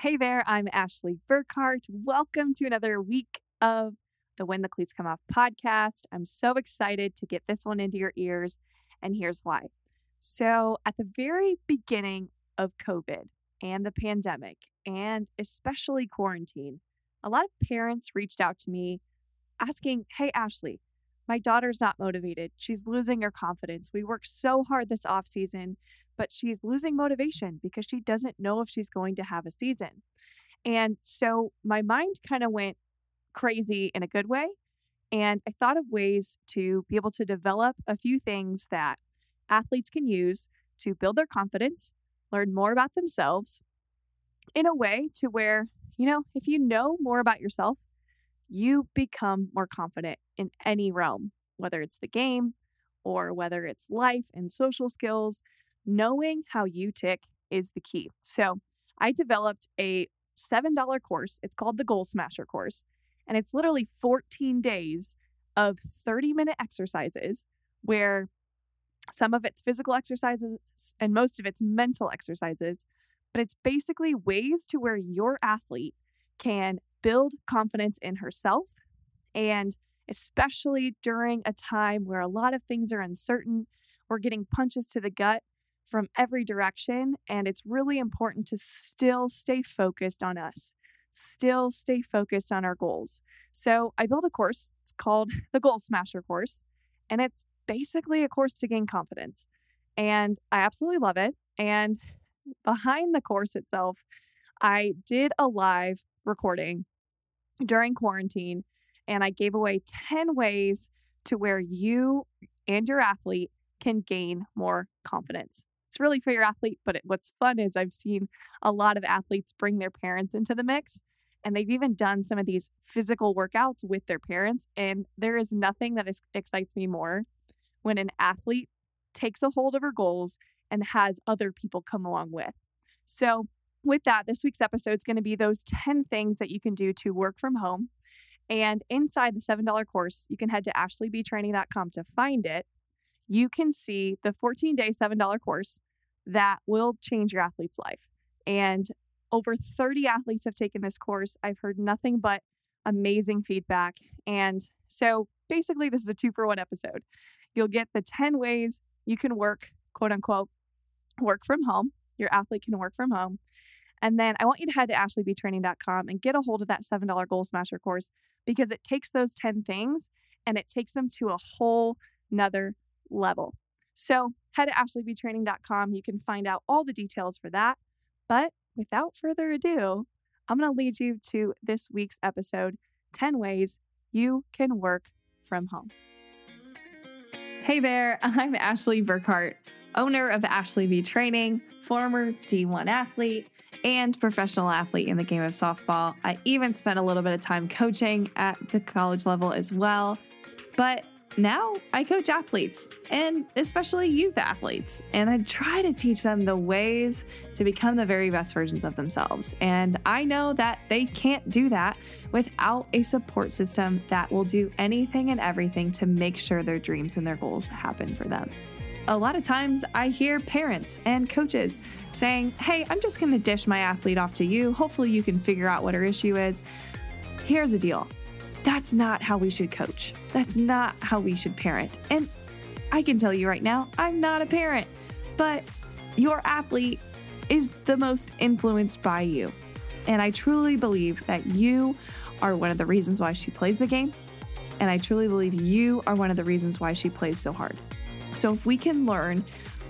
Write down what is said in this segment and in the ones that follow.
Hey there, I'm Ashley Burkhart. Welcome to another week of the When the Cleats Come Off podcast. I'm so excited to get this one into your ears, and here's why. So, at the very beginning of COVID and the pandemic, and especially quarantine, a lot of parents reached out to me asking, Hey, Ashley, my daughter's not motivated. She's losing her confidence. We worked so hard this off season but she's losing motivation because she doesn't know if she's going to have a season. And so my mind kind of went crazy in a good way. And I thought of ways to be able to develop a few things that athletes can use to build their confidence, learn more about themselves in a way to where, you know, if you know more about yourself, you become more confident in any realm, whether it's the game or whether it's life and social skills knowing how you tick is the key. So I developed a $7 course. It's called the Goal Smasher course. And it's literally 14 days of 30 minute exercises where some of it's physical exercises and most of it's mental exercises. But it's basically ways to where your athlete can build confidence in herself. And especially during a time where a lot of things are uncertain, we're getting punches to the gut from every direction. And it's really important to still stay focused on us, still stay focused on our goals. So I built a course. It's called the Goal Smasher course. And it's basically a course to gain confidence. And I absolutely love it. And behind the course itself, I did a live recording during quarantine and I gave away 10 ways to where you and your athlete can gain more confidence it's really for your athlete. But it, what's fun is I've seen a lot of athletes bring their parents into the mix. And they've even done some of these physical workouts with their parents. And there is nothing that is, excites me more when an athlete takes a hold of her goals and has other people come along with. So, with that, this week's episode is going to be those 10 things that you can do to work from home. And inside the $7 course, you can head to ashleybtraining.com to find it you can see the 14 day, $7 course that will change your athlete's life. And over 30 athletes have taken this course. I've heard nothing but amazing feedback. And so basically, this is a two for one episode. You'll get the 10 ways you can work, quote unquote, work from home. Your athlete can work from home. And then I want you to head to ashleybtraining.com and get a hold of that $7 Goal Smasher course because it takes those 10 things and it takes them to a whole nother level. So head to ashleybtraining.com. You can find out all the details for that. But without further ado, I'm going to lead you to this week's episode 10 ways you can work from home. Hey there, I'm Ashley Burkhart, owner of Ashley B Training, former D1 athlete, and professional athlete in the game of softball. I even spent a little bit of time coaching at the college level as well. But now I coach athletes and especially youth athletes, and I try to teach them the ways to become the very best versions of themselves. And I know that they can't do that without a support system that will do anything and everything to make sure their dreams and their goals happen for them. A lot of times I hear parents and coaches saying, Hey, I'm just going to dish my athlete off to you. Hopefully, you can figure out what her issue is. Here's the deal that's not how we should coach. That's not how we should parent. And I can tell you right now, I'm not a parent, but your athlete is the most influenced by you. And I truly believe that you are one of the reasons why she plays the game. And I truly believe you are one of the reasons why she plays so hard. So if we can learn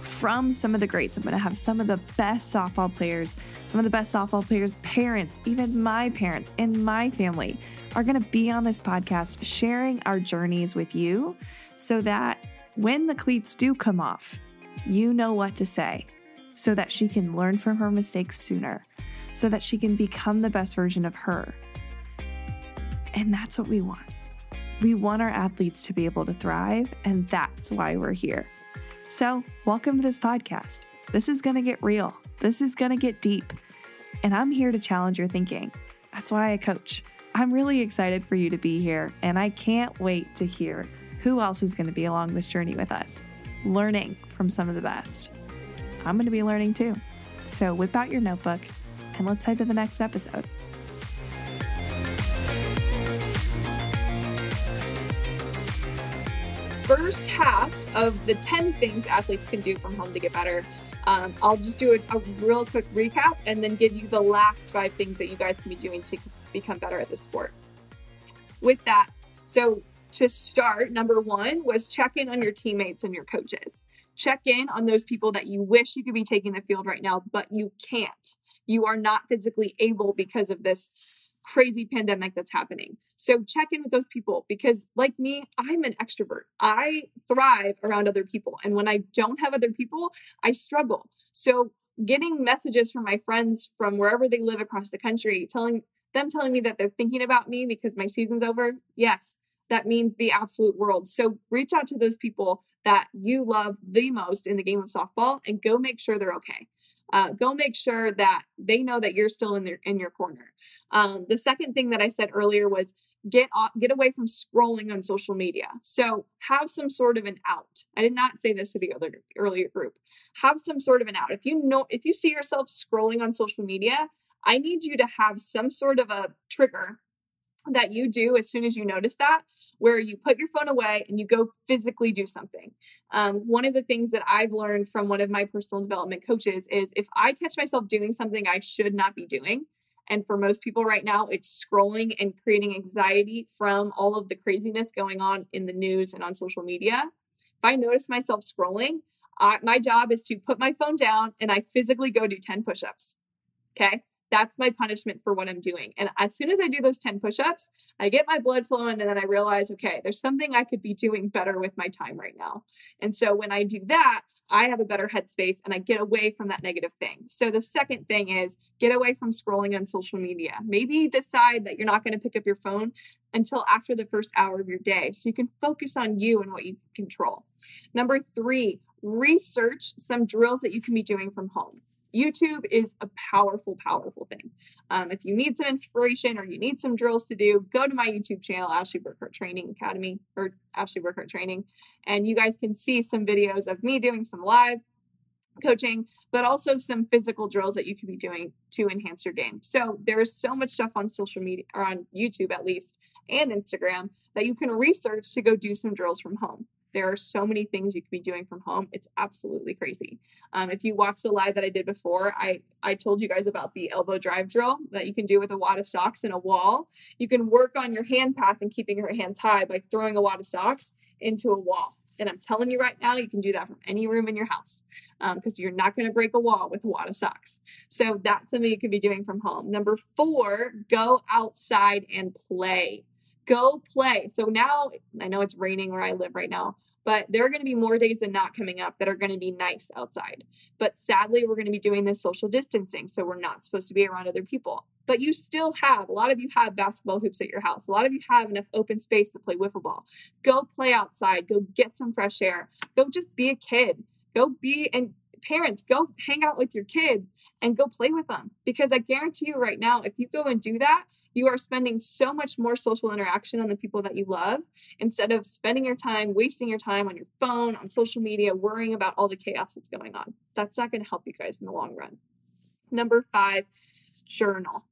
from some of the greats. I'm going to have some of the best softball players, some of the best softball players' parents, even my parents and my family are going to be on this podcast sharing our journeys with you so that when the cleats do come off, you know what to say so that she can learn from her mistakes sooner, so that she can become the best version of her. And that's what we want. We want our athletes to be able to thrive, and that's why we're here. So, welcome to this podcast. This is going to get real, this is going to get deep, and I'm here to challenge your thinking. That's why I coach. I'm really excited for you to be here, and I can't wait to hear who else is going to be along this journey with us, learning from some of the best. I'm going to be learning too. So, whip out your notebook and let's head to the next episode. First half of the 10 things athletes can do from home to get better. Um, I'll just do a, a real quick recap and then give you the last five things that you guys can be doing to become better at the sport. With that, so to start, number one was check in on your teammates and your coaches. Check in on those people that you wish you could be taking the field right now, but you can't. You are not physically able because of this crazy pandemic that's happening. So check in with those people because, like me, I'm an extrovert. I thrive around other people. And when I don't have other people, I struggle. So getting messages from my friends from wherever they live across the country telling them telling me that they're thinking about me because my season's over, yes, that means the absolute world. So reach out to those people that you love the most in the game of softball and go make sure they're okay. Uh, go make sure that they know that you're still in their in your corner. Um, the second thing that I said earlier was get off, get away from scrolling on social media. So have some sort of an out. I did not say this to the other earlier group. Have some sort of an out. If you know if you see yourself scrolling on social media, I need you to have some sort of a trigger that you do as soon as you notice that, where you put your phone away and you go physically do something. Um, one of the things that I've learned from one of my personal development coaches is if I catch myself doing something I should not be doing, and for most people right now, it's scrolling and creating anxiety from all of the craziness going on in the news and on social media. If I notice myself scrolling, I, my job is to put my phone down and I physically go do 10 push ups. Okay that's my punishment for what I'm doing. And as soon as I do those 10 push ups, I get my blood flowing and then I realize, okay, there's something I could be doing better with my time right now. And so when I do that, I have a better headspace and I get away from that negative thing. So the second thing is get away from scrolling on social media. Maybe decide that you're not going to pick up your phone until after the first hour of your day so you can focus on you and what you control. Number three, research some drills that you can be doing from home. YouTube is a powerful, powerful thing. Um, if you need some inspiration or you need some drills to do, go to my YouTube channel, Ashley Burkhart Training Academy or Ashley Burkhart Training, and you guys can see some videos of me doing some live coaching, but also some physical drills that you can be doing to enhance your game. So there is so much stuff on social media or on YouTube at least and Instagram that you can research to go do some drills from home. There are so many things you could be doing from home. It's absolutely crazy. Um, if you watch the live that I did before, I, I told you guys about the elbow drive drill that you can do with a wad of socks and a wall. You can work on your hand path and keeping your hands high by throwing a wad of socks into a wall. And I'm telling you right now, you can do that from any room in your house because um, you're not going to break a wall with a wad of socks. So that's something you can be doing from home. Number four, go outside and play. Go play. So now I know it's raining where I live right now, but there are going to be more days than not coming up that are going to be nice outside. But sadly, we're going to be doing this social distancing. So we're not supposed to be around other people. But you still have, a lot of you have basketball hoops at your house. A lot of you have enough open space to play wiffle ball. Go play outside. Go get some fresh air. Go just be a kid. Go be, and parents, go hang out with your kids and go play with them. Because I guarantee you right now, if you go and do that, you are spending so much more social interaction on the people that you love instead of spending your time, wasting your time on your phone, on social media, worrying about all the chaos that's going on. That's not going to help you guys in the long run. Number five, journal.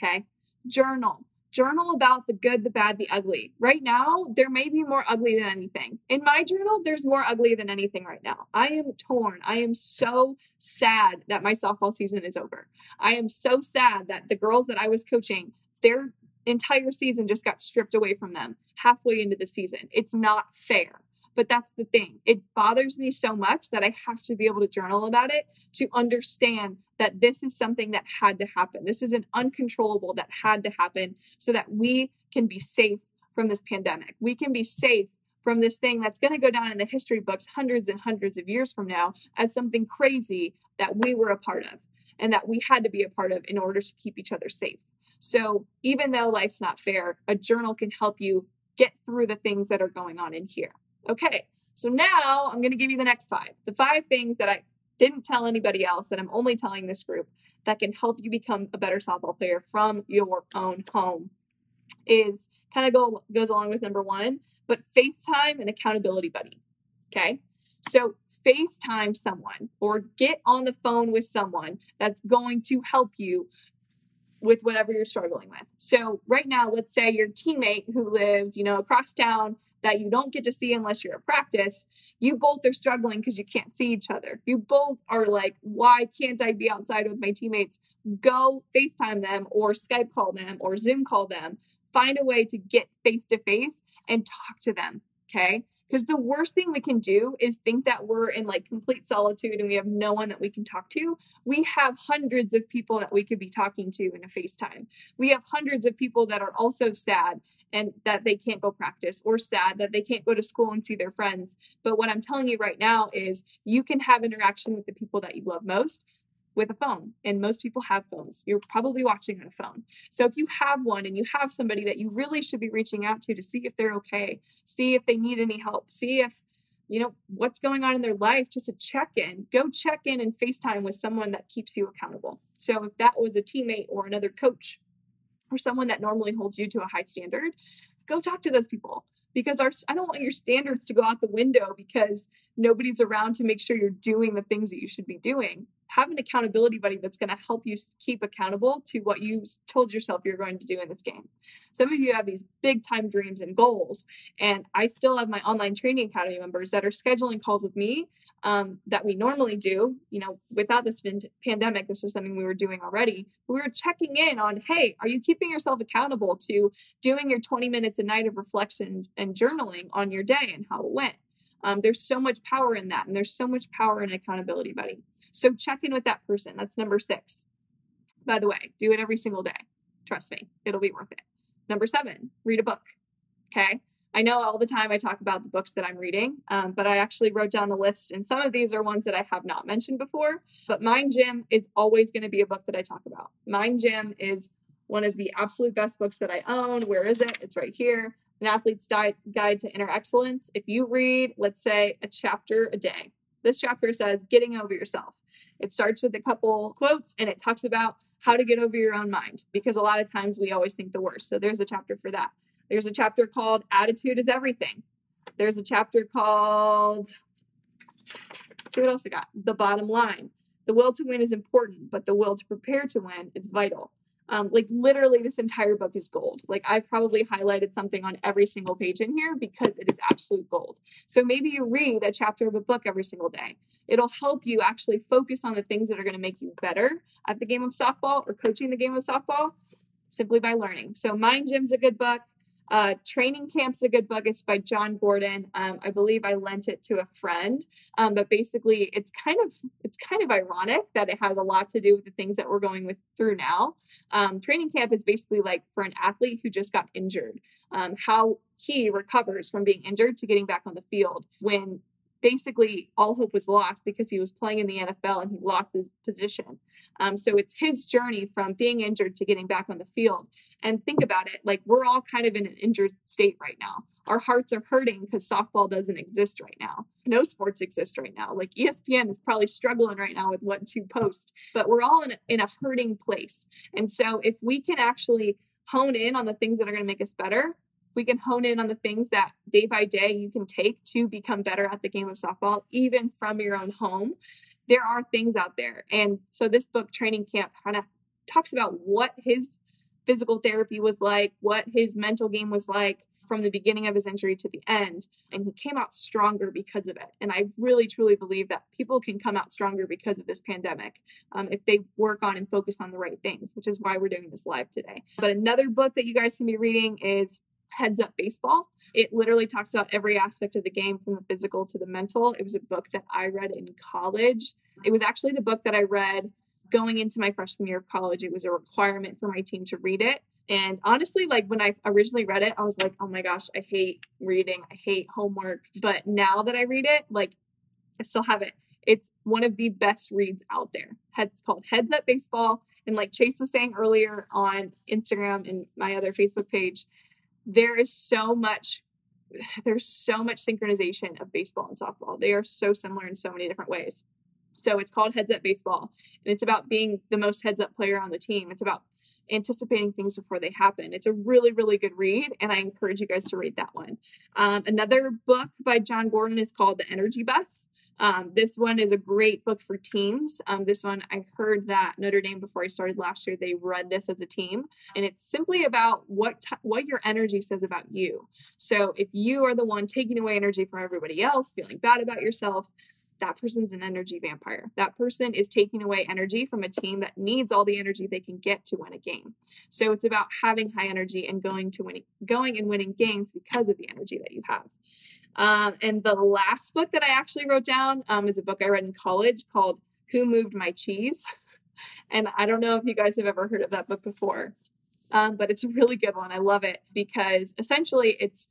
Okay. Journal. Journal about the good, the bad, the ugly. Right now, there may be more ugly than anything. In my journal, there's more ugly than anything right now. I am torn. I am so sad that my softball season is over. I am so sad that the girls that I was coaching their entire season just got stripped away from them halfway into the season. It's not fair. But that's the thing. It bothers me so much that I have to be able to journal about it to understand that this is something that had to happen. This is an uncontrollable that had to happen so that we can be safe from this pandemic. We can be safe from this thing that's going to go down in the history books hundreds and hundreds of years from now as something crazy that we were a part of and that we had to be a part of in order to keep each other safe. So even though life's not fair, a journal can help you get through the things that are going on in here. Okay. So now I'm going to give you the next five. The five things that I didn't tell anybody else that I'm only telling this group that can help you become a better softball player from your own home is kind of go goes along with number 1, but FaceTime and accountability buddy. Okay? So FaceTime someone or get on the phone with someone that's going to help you with whatever you're struggling with. So right now, let's say your teammate who lives, you know, across town that you don't get to see unless you're at practice, you both are struggling because you can't see each other. You both are like, why can't I be outside with my teammates? Go FaceTime them or Skype call them or Zoom call them. Find a way to get face to face and talk to them. Okay. Because the worst thing we can do is think that we're in like complete solitude and we have no one that we can talk to. We have hundreds of people that we could be talking to in a FaceTime. We have hundreds of people that are also sad and that they can't go practice or sad that they can't go to school and see their friends. But what I'm telling you right now is you can have interaction with the people that you love most with a phone. And most people have phones. You're probably watching on a phone. So if you have one and you have somebody that you really should be reaching out to to see if they're okay, see if they need any help, see if you know what's going on in their life just a check in go check in and facetime with someone that keeps you accountable so if that was a teammate or another coach or someone that normally holds you to a high standard, go talk to those people because our I don't want your standards to go out the window because nobody's around to make sure you're doing the things that you should be doing. Have an accountability buddy that's going to help you keep accountable to what you told yourself you're going to do in this game. Some of you have these big time dreams and goals, and I still have my online training academy members that are scheduling calls with me um, that we normally do. You know, without this pandemic, this was something we were doing already. We were checking in on, hey, are you keeping yourself accountable to doing your 20 minutes a night of reflection and journaling on your day and how it went? Um, there's so much power in that, and there's so much power in accountability buddy. So check in with that person. That's number six. By the way, do it every single day. Trust me, it'll be worth it. Number seven, read a book. Okay. I know all the time I talk about the books that I'm reading, um, but I actually wrote down a list, and some of these are ones that I have not mentioned before. But Mind Gym is always going to be a book that I talk about. Mind Gym is one of the absolute best books that I own. Where is it? It's right here. An Athlete's Guide to Inner Excellence. If you read, let's say, a chapter a day, this chapter says getting over yourself. It starts with a couple quotes and it talks about how to get over your own mind because a lot of times we always think the worst. So there's a chapter for that. There's a chapter called Attitude is Everything. There's a chapter called, see what else I got? The Bottom Line. The will to win is important, but the will to prepare to win is vital. Um, like literally, this entire book is gold. Like I've probably highlighted something on every single page in here because it is absolute gold. So maybe you read a chapter of a book every single day. It'll help you actually focus on the things that are going to make you better at the game of softball or coaching the game of softball simply by learning. So Mind Gym's a good book. Uh, Training Camp's a good book. It's by Jon Gordon. Um, I believe I lent it to a friend. Um, but basically, it's kind of it's kind of ironic that it has a lot to do with the things that we're going with through now. Um, training Camp is basically like for an athlete who just got injured, um, how he recovers from being injured to getting back on the field when basically all hope was lost because he was playing in the NFL and he lost his position. Um, so it's his journey from being injured to getting back on the field. And think about it like we're all kind of in an injured state right now. Our hearts are hurting because softball doesn't exist right now. No sports exist right now. Like ESPN is probably struggling right now with what to post, but we're all in a, in a hurting place. And so if we can actually hone in on the things that are going to make us better, we can hone in on the things that day by day you can take to become better at the game of softball, even from your own home there are things out there. And so this book, Training Camp, kind of talks about what his physical therapy was like, what his mental game was like from the beginning of his injury to the end. And he came out stronger because of it. And I really, truly believe that people can come out stronger because of this pandemic um, if they work on and focus on the right things, which is why we're doing this live today. But another book that you guys can be reading is Heads Up Baseball. It literally talks about every aspect of the game from the physical to the mental. It was a book that I read in college. It was actually the book that I read going into my freshman year of college. It was a requirement for my team to read it. And honestly, like when I originally read it, I was like, oh my gosh, I hate reading. I hate homework. But now that I read it, like I still have it. It's one of the best reads out there. It's called Heads Up Baseball. And like Chase was saying earlier on Instagram and my other Facebook page, there is so much there's so much synchronization of baseball and softball. They are so similar in so many different ways. So it's called Heads Up Baseball, and it's about being the most heads up player on the team. It's about anticipating things before they happen. It's a really, really good read, and I encourage you guys to read that one. Um, another book by Jon Gordon is called The Energy Bus. Um, this one is a great book for teams. Um, this one, I heard that Notre Dame before I started last year, they read this as a team, and it's simply about what t- what your energy says about you. So if you are the one taking away energy from everybody else, feeling bad about yourself, that person's an energy vampire. That person is taking away energy from a team that needs all the energy they can get to win a game. So it's about having high energy and going to winning, going and winning games because of the energy that you have. Um, and the last book that I actually wrote down um, is a book I read in college called Who Moved My Cheese? And I don't know if you guys have ever heard of that book before, um, but it's a really good one. I love it because essentially it's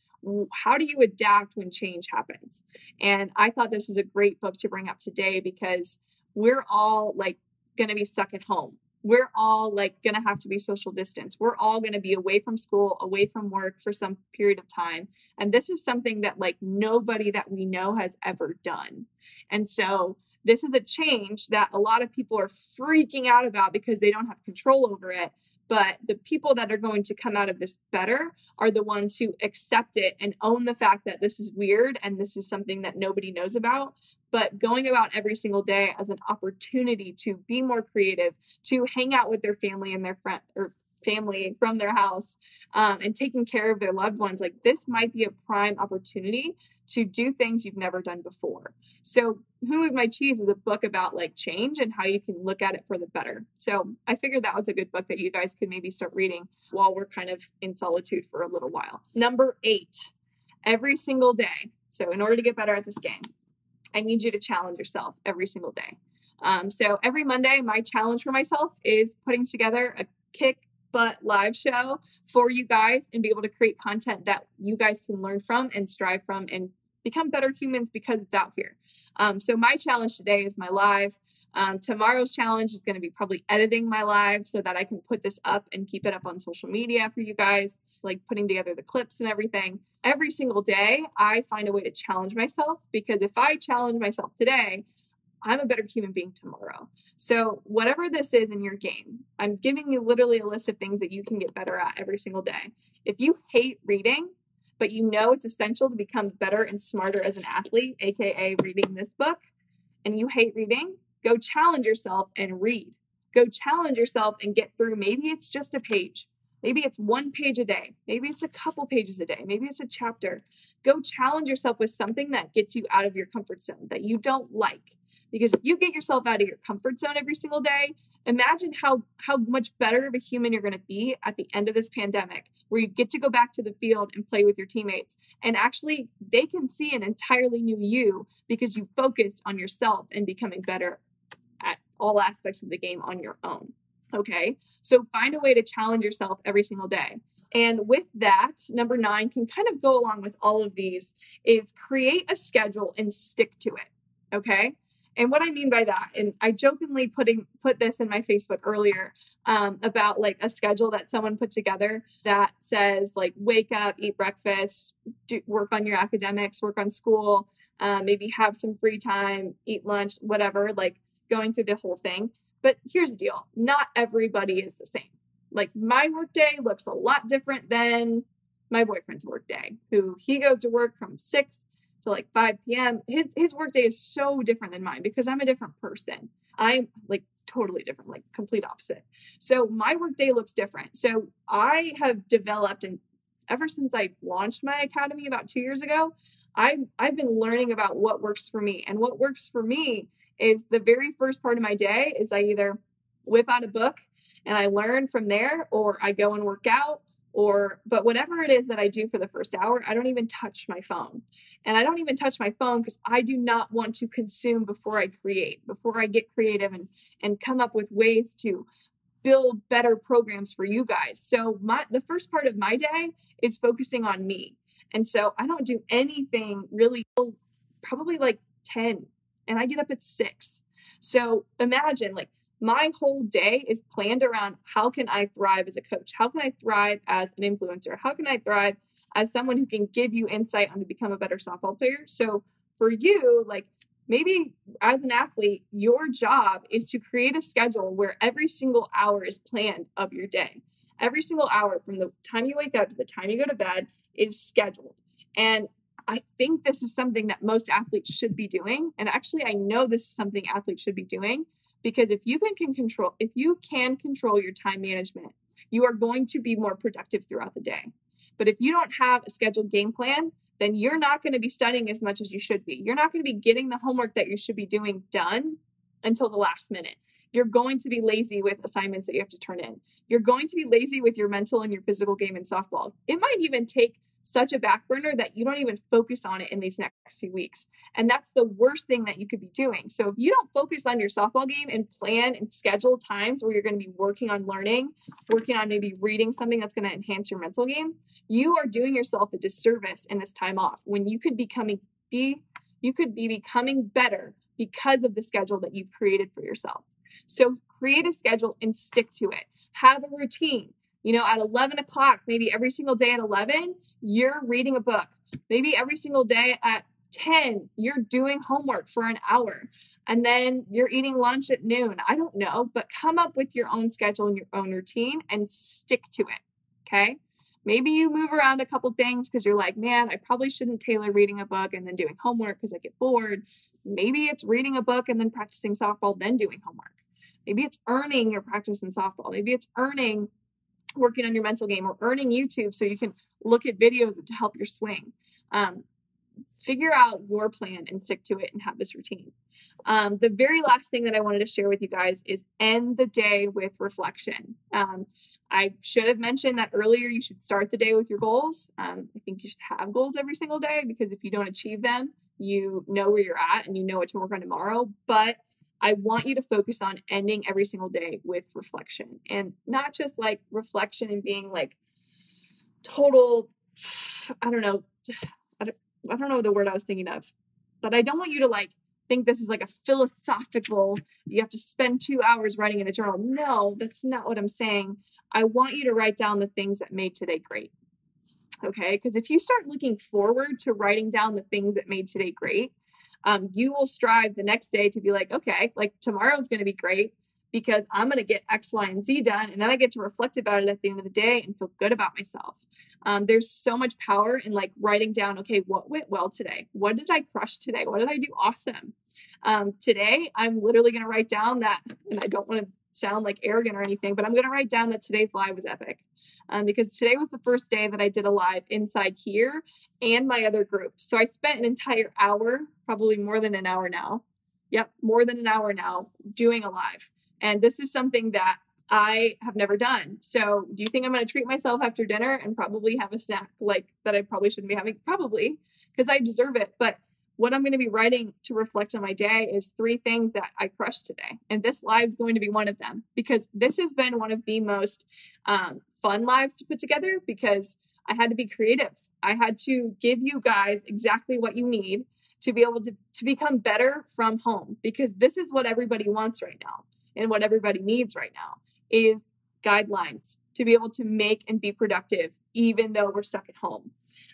how do you adapt when change happens? And I thought this was a great book to bring up today because we're all like going to be stuck at home we're all like going to have to be social distance. We're all going to be away from school, away from work for some period of time. And this is something that like nobody that we know has ever done. And so this is a change that a lot of people are freaking out about because they don't have control over it. But the people that are going to come out of this better are the ones who accept it and own the fact that this is weird and this is something that nobody knows about, but going about every single day as an opportunity to be more creative, to hang out with their family and their friend or family from their house um, and taking care of their loved ones like this might be a prime opportunity to do things you've never done before. So who moved my cheese is a book about like change and how you can look at it for the better. So i figured that was a good book that you guys could maybe start reading while we're kind of in solitude for a little while. Number eight every single day. So in order to get better at this game I need you to challenge yourself every single day. Um, so every Monday, my challenge for myself is putting together a kick butt live show for you guys and be able to create content that you guys can learn from and strive from and become better humans because it's out here. Um, so my challenge today is my live. Um, tomorrow's challenge is going to be probably editing my live so that I can put this up and keep it up on social media for you guys, like putting together the clips and everything. Every single day, I find a way to challenge myself because if I challenge myself today, I'm a better human being tomorrow. So, whatever this is in your game, I'm giving you literally a list of things that you can get better at every single day. If you hate reading, but you know it's essential to become better and smarter as an athlete, aka reading this book, and you hate reading, Go challenge yourself and read. Go challenge yourself and get through. Maybe it's just a page. Maybe it's one page a day. Maybe it's a couple pages a day. Maybe it's a chapter. Go challenge yourself with something that gets you out of your comfort zone that you don't like. Because if you get yourself out of your comfort zone every single day, imagine how how much better of a human you're going to be at the end of this pandemic where you get to go back to the field and play with your teammates and actually they can see an entirely new you because you focused on yourself and becoming better all aspects of the game on your own okay so find a way to challenge yourself every single day and with that number 9 can kind of go along with all of these is create a schedule and stick to it okay and what I mean by that, and I jokingly putting put this in my Facebook earlier um, about like a schedule that someone put together that says like wake up, eat breakfast, do, work on your academics, work on school, uh, maybe have some free time, eat lunch, whatever. Like going through the whole thing. But here's the deal: not everybody is the same. Like my workday looks a lot different than my boyfriend's workday, who he goes to work from six to like 5 p.m. His his workday is so different than mine because I'm a different person. I'm like totally different, like complete opposite. So my workday looks different. So I have developed and ever since I launched my academy about 2 years ago, I I've been learning about what works for me. And what works for me is the very first part of my day is I either whip out a book and I learn from there or I go and work out or but whatever it is that I do for the first hour, I don't even touch my phone. And I don't even touch my phone because I do not want to consume before I create, before I get creative and and come up with ways to build better programs for you guys. So my the first part of my day is focusing on me. And so I don't do anything really probably like 10 and I get up at 6. So imagine like my whole day is planned around how can I thrive as a coach? How can I thrive as an influencer? How can I thrive as someone who can give you insight on to become a better softball player? So for you, like maybe as an athlete, your job is to create a schedule where every single hour is planned of your day. Every single hour from the time you wake up to the time you go to bed is scheduled. And I think this is something that most athletes should be doing. And actually, I know this is something athletes should be doing because if you can, can control, if you can control your time management, you are going to be more productive throughout the day. But if you don't have a scheduled game plan, then you're not going to be studying as much as you should be. You're not going to be getting the homework that you should be doing done until the last minute. You're going to be lazy with assignments that you have to turn in. You're going to be lazy with your mental and your physical game in softball. It might even take such a back burner that you don't even focus on it in these next few weeks. And that's the worst thing that you could be doing. So if you don't focus on your softball game and plan and schedule times where you're going to be working on learning, working on maybe reading something that's going to enhance your mental game, you are doing yourself a disservice in this time off when you could becoming be you could be becoming better because of the schedule that you've created for yourself. So create a schedule and stick to it. Have a routine. You know, at 11 o'clock, maybe every single day at 11, you're reading a book. Maybe every single day at 10, you're doing homework for an hour. And then you're eating lunch at noon. I don't know, but come up with your own schedule and your own routine and stick to it. Okay. Maybe you move around a couple things because you're like, man, I probably shouldn't tailor reading a book and then doing homework because I get bored. Maybe it's reading a book and then practicing softball, then doing homework. Maybe it's earning your practice in softball. Maybe it's earning working on your mental game or earning YouTube so you can look at videos to help your swing. Um, figure out your plan and stick to it and have this routine. Um, the very last thing that I wanted to share with you guys is end the day with reflection. Um, I should have mentioned that earlier. You should start the day with your goals. Um, I think you should have goals every single day because if you don't achieve them, you know where you're at and you know what to work on tomorrow. But I want you to focus on ending every single day with reflection and not just like reflection and being like total, I don't know, I don't, I don't know the word I was thinking of, but I don't want you to like think this is like a philosophical, you have to spend two hours writing in a journal. No, that's not what I'm saying. I want you to write down the things that made today great. Okay. Because if you start looking forward to writing down the things that made today great, um, you will strive the next day to be like, okay, like tomorrow's going to be great because I'm going to get X, Y, and Z done. And then I get to reflect about it at the end of the day and feel good about myself. Um, there's so much power in like writing down, okay, what went well today? What did I crush today? What did I do awesome? Um, today, I'm literally going to write down that, and I don't want to sound like arrogant or anything, but I'm going to write down that today's live was epic. Um, because today was the first day that I did a live inside here and my other group. So I spent an entire hour, probably more than an hour now. Yep, more than an hour now doing a live. And this is something that I have never done. So, do you think I'm going to treat myself after dinner and probably have a snack like that I probably shouldn't be having? Probably, because I deserve it. But what I'm going to be writing to reflect on my day is three things that I crushed today. And this live is going to be one of them because this has been one of the most um, fun lives to put together because I had to be creative. I had to give you guys exactly what you need to be able to, to become better from home because this is what everybody wants right now and what everybody needs right now is guidelines to be able to make and be productive even though we're stuck at home.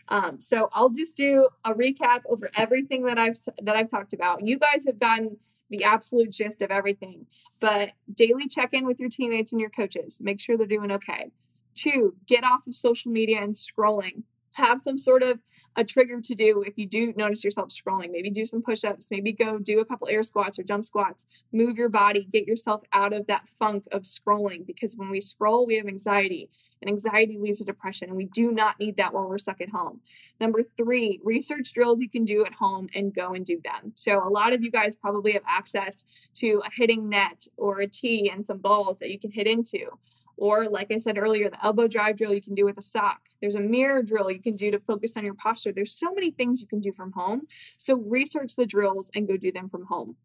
Um, so I'll just do a recap over everything that I've that I've talked about. You guys have gotten the absolute gist of everything, but daily check in with your teammates and your coaches. Make sure they're doing okay. Two, get off of social media and scrolling. Have some sort of a trigger to do if you do notice yourself scrolling. Maybe do some push ups, maybe go do a couple air squats or jump squats. Move your body, get yourself out of that funk of scrolling because when we scroll, we have anxiety, and anxiety leads to depression, and we do not need that while we're stuck at home. Number three, research drills you can do at home and go and do them. So, a lot of you guys probably have access to a hitting net or a tee and some balls that you can hit into. Or, like I said earlier, the elbow drive drill you can do with a sock. There's a mirror drill you can do to focus on your posture. There's so many things you can do from home. So, research the drills and go do them from home.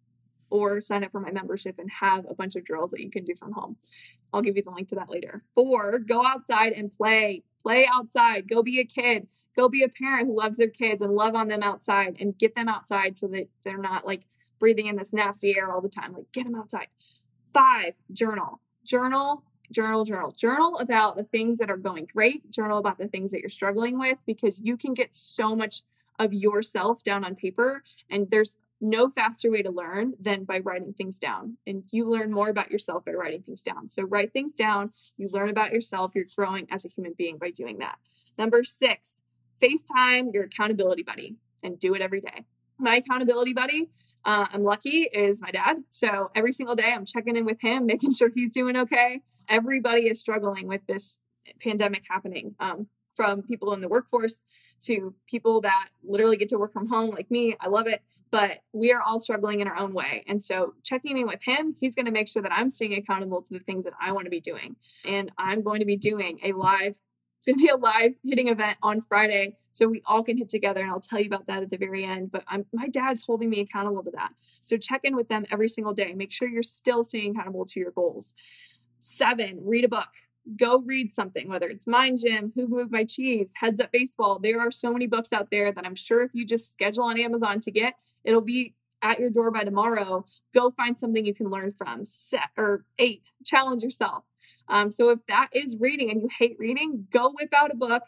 Or sign up for my membership and have a bunch of drills that you can do from home. I'll give you the link to that later. Four, go outside and play. Play outside. Go be a kid. Go be a parent who loves their kids and love on them outside and get them outside so that they're not like breathing in this nasty air all the time. Like, get them outside. Five, journal. Journal journal, journal, journal about the things that are going great, journal about the things that you're struggling with, because you can get so much of yourself down on paper. And there's no faster way to learn than by writing things down. And you learn more about yourself by writing things down. So write things down. You learn about yourself. You're growing as a human being by doing that. Number six, FaceTime your accountability buddy and do it every day. My accountability buddy, uh, I'm lucky, is my dad. So every single day I'm checking in with him, making sure he's doing okay. Everybody is struggling with this pandemic happening um, from people in the workforce to people that literally get to work from home like me. I love it. But we are all struggling in our own way. And so checking in with him, he's going to make sure that I'm staying accountable to the things that I want to be doing. And I'm going to be doing a live, it's going to be a live hitting event on Friday. So we all can hit together. And I'll tell you about that at the very end. But I'm, my dad's holding me accountable to that. So check in with them every single day. Make sure you're still staying accountable to your goals. Seven, read a book go read something, whether it's Mind Gym, Who Moved My Cheese, Heads Up Baseball. There are so many books out there that I'm sure if you just schedule on Amazon to get, it'll be at your door by tomorrow. Go find something you can learn from. Set or eight, challenge yourself. Um, so if that is reading and you hate reading, go whip out a book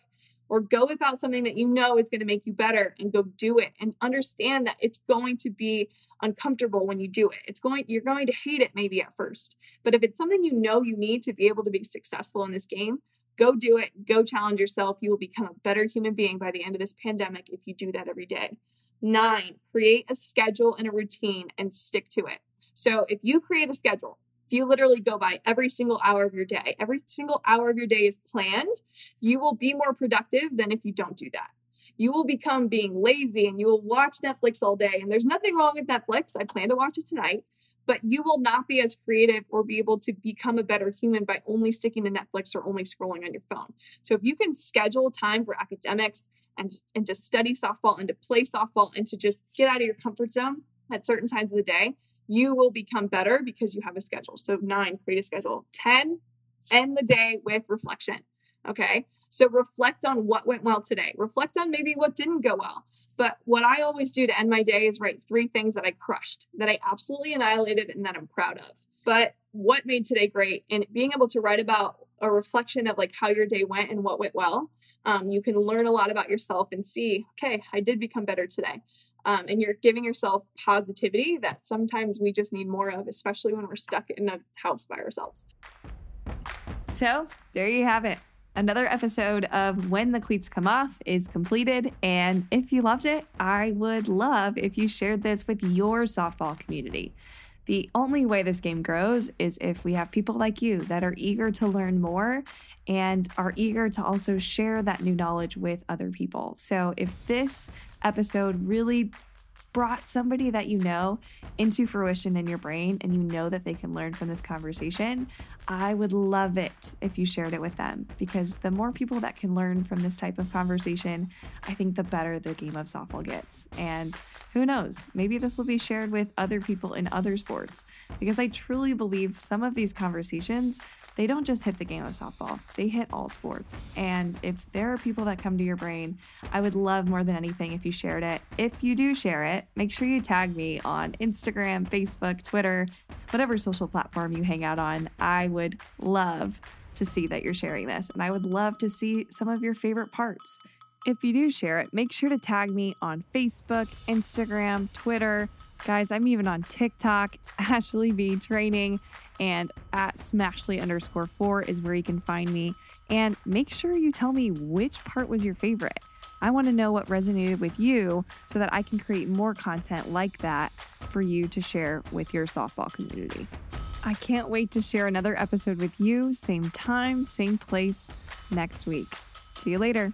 or go whip out something that you know is going to make you better and go do it and understand that it's going to be uncomfortable when you do it. It's going you're going to hate it maybe at first. But if it's something you know you need to be able to be successful in this game, go do it. Go challenge yourself. You will become a better human being by the end of this pandemic if you do that every day. 9, create a schedule and a routine and stick to it. So if you create a schedule, if you literally go by every single hour of your day, every single hour of your day is planned, you will be more productive than if you don't do that you will become being lazy and you will watch Netflix all day. And there's nothing wrong with Netflix. I plan to watch it tonight, but you will not be as creative or be able to become a better human by only sticking to Netflix or only scrolling on your phone. So if you can schedule time for academics and, and to study softball and to play softball and to just get out of your comfort zone at certain times of the day, you will become better because you have a schedule. So nine, create a schedule. 10, end the day with reflection. Okay. So reflect on what went well today. Reflect on maybe what didn't go well. But what I always do to end my day is write three things that I crushed, that I absolutely annihilated, and that I'm proud of. But what made today great and being able to write about a reflection of like how your day went and what went well. Um, you can learn a lot about yourself and see, okay, I did become better today. Um, and you're giving yourself positivity that sometimes we just need more of, especially when we're stuck in a house by ourselves. So there you have it. Another episode of When the Cleats Come Off is completed. And if you loved it, I would love if you shared this with your softball community. The only way this game grows is if we have people like you that are eager to learn more and are eager to also share that new knowledge with other people. So if this episode really brought somebody that you know into fruition in your brain and you know that they can learn from this conversation, I would love it if you shared it with them. Because the more people that can learn from this type of conversation, I think the better the game of softball gets. And who knows, maybe this will be shared with other people in other sports. Because I truly believe some of these conversations they don't just hit the game of softball, they hit all sports. And if there are people that come to your brain, I would love more than anything if you shared it. If you do share it, make sure you tag me on Instagram, Facebook, Twitter, whatever social platform you hang out on. I would love to see that you're sharing this, and I would love to see some of your favorite parts. If you do share it, make sure to tag me on Facebook, Instagram, Twitter. Guys, I'm even on TikTok, Ashley B Training, and at Smashly underscore four is where you can find me. And make sure you tell me which part was your favorite. I want to know what resonated with you so that I can create more content like that for you to share with your softball community. I can't wait to share another episode with you, same time, same place next week. See you later.